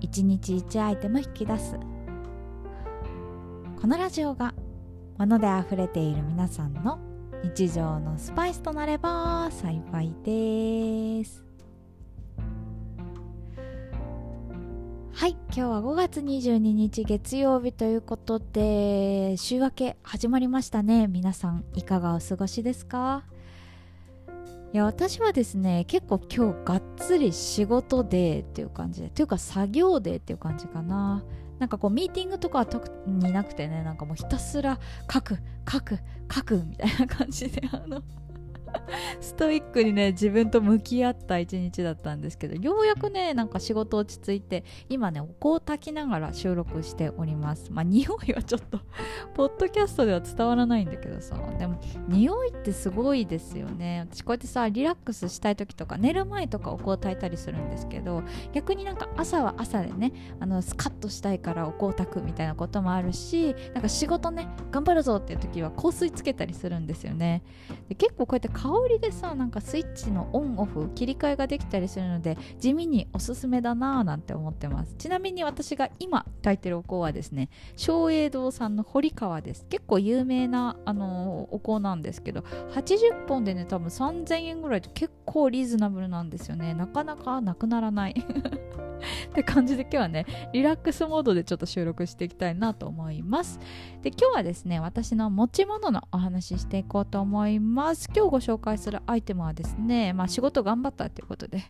1日1アイテム引き出す。このラジオが物であふれている皆さんの日常のスパイスとなれば幸いです。はい今日は5月22日月曜日ということで週明け始まりましたね。皆さんいかがお過ごしですか？いや私はですね結構今日がっつり仕事でっていう感じでというか作業でっていう感じかな。なんかこうミーティングとかは特になくてねなんかもうひたすら書く書く書くみたいな感じであの ストイックにね自分と向き合った一日だったんですけどようやくねなんか仕事落ち着いて今ねお香を炊きながら収録しております。まあ匂いはちょっとポッドキャストでは伝わらないんだけどさ。でも匂いってすごいですよね。私こうやってさリラックスしたい時とか寝る前とかお香を炊いたりするんですけど逆になんか朝は朝でねあのスカッとしたいからお香を炊くみたいなこともあるしなんか仕事ね頑張るぞっていう時は香水つけたりするんですよね。で結構こうやって香りでさなんかスイッチのオンオフ切り替えができたりするので地味におすすめだなぁなんて思ってます。ちなみに私が今炊いてるお香はですね松栄堂さんの堀川です。結構有名な、あのー、お香なんですけど80本でね多分3000円ぐらいと結構リーズナブルなんですよね。なかなかなくならない。って感じで今日はねリラックスモードでちょっと収録していきたいなと思います。で今日はですね私の持ち物のお話ししていこうと思います。今日紹介するアイテムはですねまあ仕事頑張ったということで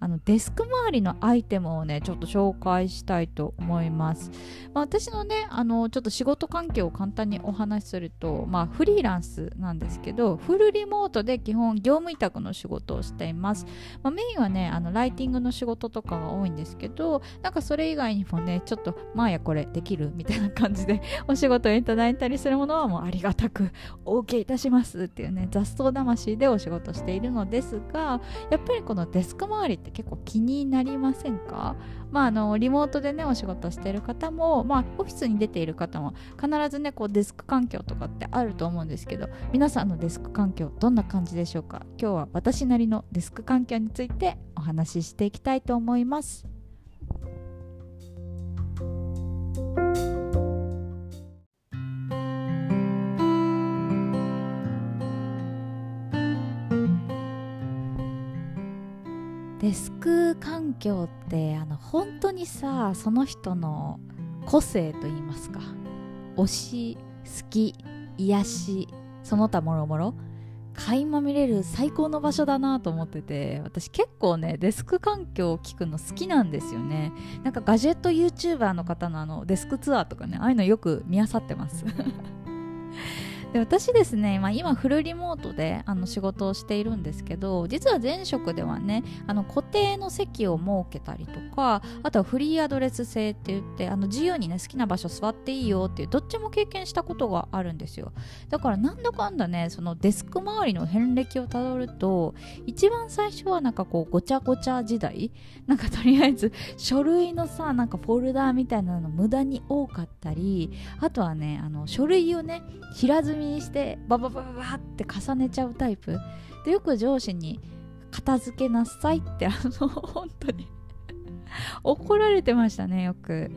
あのデスク周りのアイテムをねちょっと紹介したいと思います、まあ、私のねあのちょっと仕事環境を簡単にお話しすると、まあ、フリーランスなんですけどフルリモートで基本業務委託の仕事をしています、まあ、メインはねあのライティングの仕事とかが多いんですけどなんかそれ以外にもねちょっとまあやこれできるみたいな感じで お仕事をいただいたりするものはもうありがたくお受けいたしますっていうね雑草魂でお仕事しているのですがやっぱりこのデスク周りってって結構気になりませんか？まあ、あのリモートでねお仕事してる方も、まあ、オフィスに出ている方も必ずねこうデスク環境とかってあると思うんですけど皆さんのデスク環境どんな感じでしょうか？今日は私なりのデスク環境についてお話ししていきたいと思います。デスク環境ってあの本当にさその人の個性といいますか推し好き癒しその他もろもろ垣間見れる最高の場所だなと思ってて私結構ねデスク環境を聞くの好きなんですよね。なんかガジェット YouTuber の方のあのデスクツアーとかねああいうのよく見あさってます。で私ですね、まあ、今フルリモートであの仕事をしているんですけど実は前職ではねあの固定の席を設けたりとかあとはフリーアドレス制って言ってあの自由にね好きな場所座っていいよっていうどっちも経験したことがあるんですよ。だからなんだかんだねそのデスク周りの遍歴をたどると一番最初はなんかこうごちゃごちゃ時代なんかとりあえず書類のさなんかフォルダーみたいなの無駄に多かったりあとはねあの書類をね平積みにしてバババババって重ねちゃうタイプ。でよく上司に片付けなさいってあの本当に怒られてましたねよく。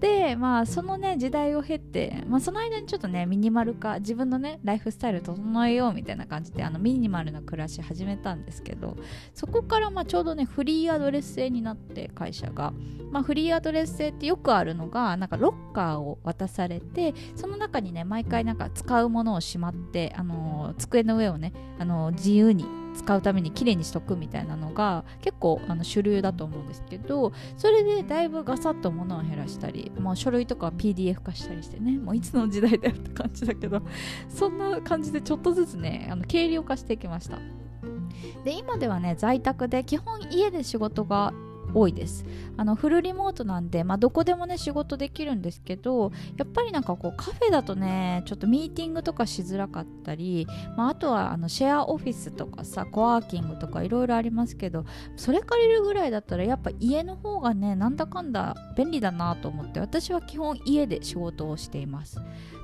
でまあそのね時代を経て、まあ、その間にちょっとねミニマル化自分のねライフスタイル整えようみたいな感じであのミニマルな暮らし始めたんですけどそこからまあちょうどねフリーアドレス制になって会社が、まあ、フリーアドレス制ってよくあるのがなんかロッカーを渡されてその中にね毎回なんか使うものをしまって、あのー、机の上をね、あのー、自由に使うためにきれいにしとくみたいなのが結構あの主流だと思うんですけどそれでだいぶガサッと物を減らしたり、まあ、書類とか PDF 化したりしてねもういつの時代だよって感じだけど そんな感じでちょっとずつねあの軽量化していきました。で今ではね在宅で基本家で仕事が多いです。あのフルリモートなんで、まあ、どこでもね仕事できるんですけどやっぱりなんかこうカフェだとねちょっとミーティングとかしづらかったり、まあ、あとはあのシェアオフィスとかさコワーキングとかいろいろありますけどそれ借りるぐらいだったらやっぱ家の方がねなんだかんだ便利だなと思って私は基本家で仕事をしています。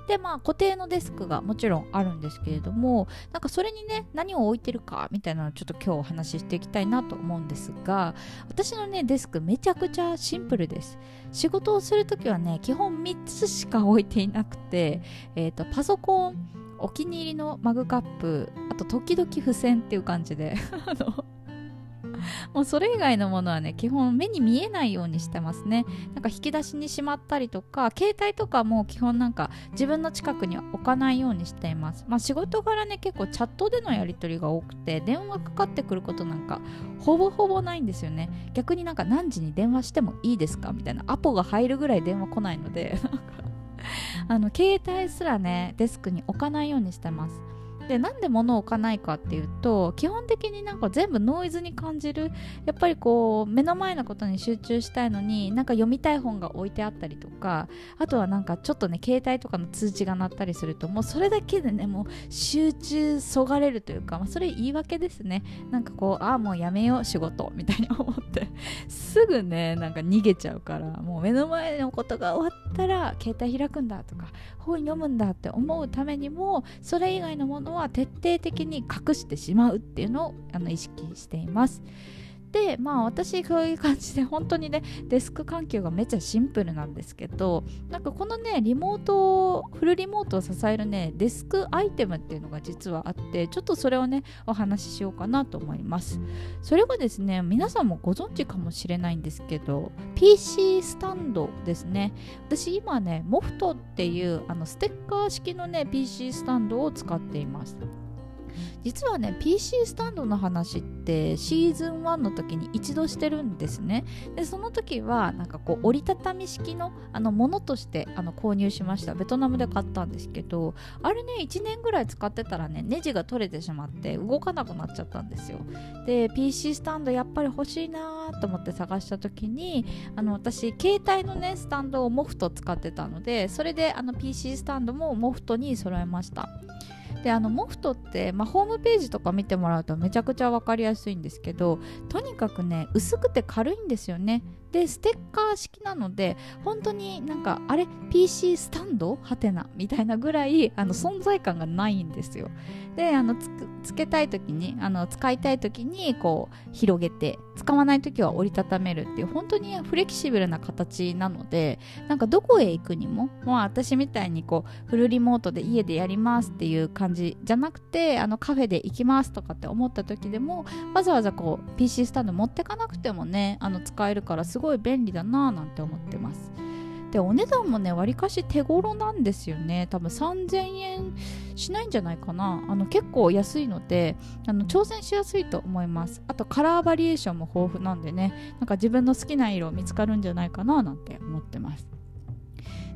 でまあ固定のデスクがもちろんあるんですけれどもなんかそれにね何を置いてるかみたいなのをちょっと今日お話ししていきたいなと思うんですが私のねデスクめちゃくちゃシンプルです。仕事をするときはね基本3つしか置いていなくて、えーと、パソコンお気に入りのマグカップあと時々付箋っていう感じで あの もうそれ以外のものはね基本目に見えないようにしてますね。なんか引き出しにしまったりとか携帯とかも基本なんか自分の近くには置かないようにしています。まあ仕事柄ね結構チャットでのやり取りが多くて電話かかってくることなんかほぼほぼないんですよね。逆になんか何時に電話してもいいですかみたいなアポが入るぐらい電話来ないので。あの携帯すらねデスクに置かないようにしてます。でなんで物を置かないかっていうと基本的になんか全部ノイズに感じるやっぱりこう目の前のことに集中したいのになんか読みたい本が置いてあったりとかあとはなんかちょっとね携帯とかの通知が鳴ったりするともうそれだけでねもう集中そがれるというか、まあ、それ言い訳ですね。なんかこうああもうやめよう仕事みたいに思ってすぐねなんか逃げちゃうからもう目の前のことが終わったら携帯開くんだとか本読むんだって思うためにもそれ以外のものは徹底的に隠してしまうっていうのをあの意識しています。でまあ私こういう感じで本当にねデスク環境がめっちゃシンプルなんですけどなんかこのねリモートフルリモートを支えるねデスクアイテムっていうのが実はあってちょっとそれをねお話ししようかなと思います。それがですね皆さんもご存知かもしれないんですけど PC スタンドですね。私今ねモフトっていうあのステッカー式のね PC スタンドを使っています実はね PC スタンドの話ってシーズン1の時に一度してるんですね。でその時はなんかこう折りたたみ式のあのものとしてあの購入しました。ベトナムで買ったんですけどあれね1年ぐらい使ってたらねネジが取れてしまって動かなくなっちゃったんですよ。で PC スタンドやっぱり欲しいなと思って探した時にあの私携帯のねスタンドをモフト使ってたのでそれであの PC スタンドもモフトに揃えました。であのモフトって、まあ、ホームページとか見てもらうとめちゃくちゃ分かりやすいんですけどとにかくね薄くて軽いんですよね。でステッカー式なので本当になんかあれ PC スタンド？はてなみたいなぐらいあの存在感がないんですよ。であのつけたい時にあの使いたい時にこう広げて使わない時は折りたためるっていう本当にフレキシブルな形なのでなんかどこへ行くにもまあ私みたいにこうフルリモートで家でやりますっていう感じじゃなくてあのカフェで行きますとかって思った時でもわざわざこう PC スタンド持ってかなくてもねあの使えるからすごいごい便利だなぁなんて思ってます。でお値段もねわりかし手頃なんですよね。多分3000円しないんじゃないかな。あの結構安いのであの挑戦しやすいと思います。あとカラーバリエーションも豊富なんでね。なんか自分の好きな色見つかるんじゃないかななんて思ってます。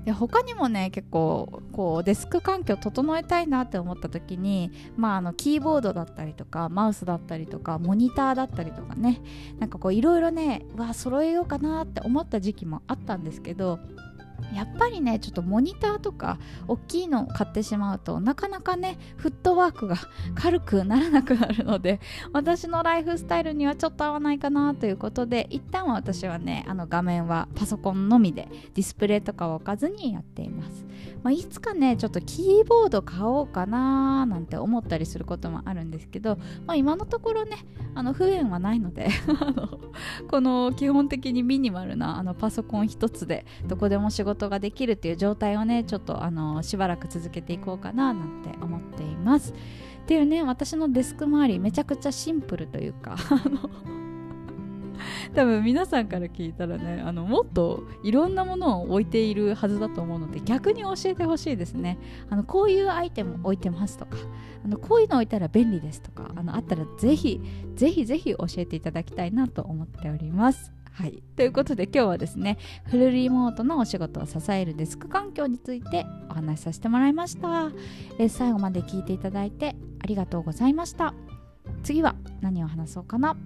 で他にもね結構こうデスク環境整えたいなって思った時に、まあ、あのキーボードだったりとかマウスだったりとかモニターだったりとかね。なんかこういろいろねわ揃えようかなって思った時期もあったんですけどやっぱりねちょっとモニターとか大きいのを買ってしまうとなかなかねフットワークが軽くならなくなるので 私のライフスタイルにはちょっと合わないかなということで一旦は私はねあの画面はパソコンのみでディスプレイとかを置かずにやっています、まあ、いつかねちょっとキーボード買おうかななんて思ったりすることもあるんですけど、まあ、今のところねあの不便はないので この基本的にミニマルなあのパソコン一つでどこでも仕事事ができるっていう状態をねちょっとあのしばらく続けていこうかななんて思っています。っていうね私のデスク周りめちゃくちゃシンプルというか 多分皆さんから聞いたらねあのもっといろんなものを置いているはずだと思うので逆に教えてほしいですね。あのこういうアイテム置いてますとかあのこういうの置いたら便利ですとかあのあったらぜひぜひぜひ教えていただきたいなと思っております。はい。ということで今日はですね、フルリモートのお仕事を支えるデスク環境についてお話しさせてもらいました。え最後まで聞いていただいてありがとうございました。次は何を話そうかな？